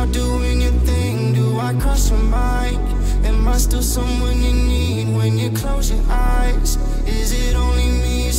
out doing your thing? Do I cross your mind? Am I still someone you need when you close your eyes? Is it only me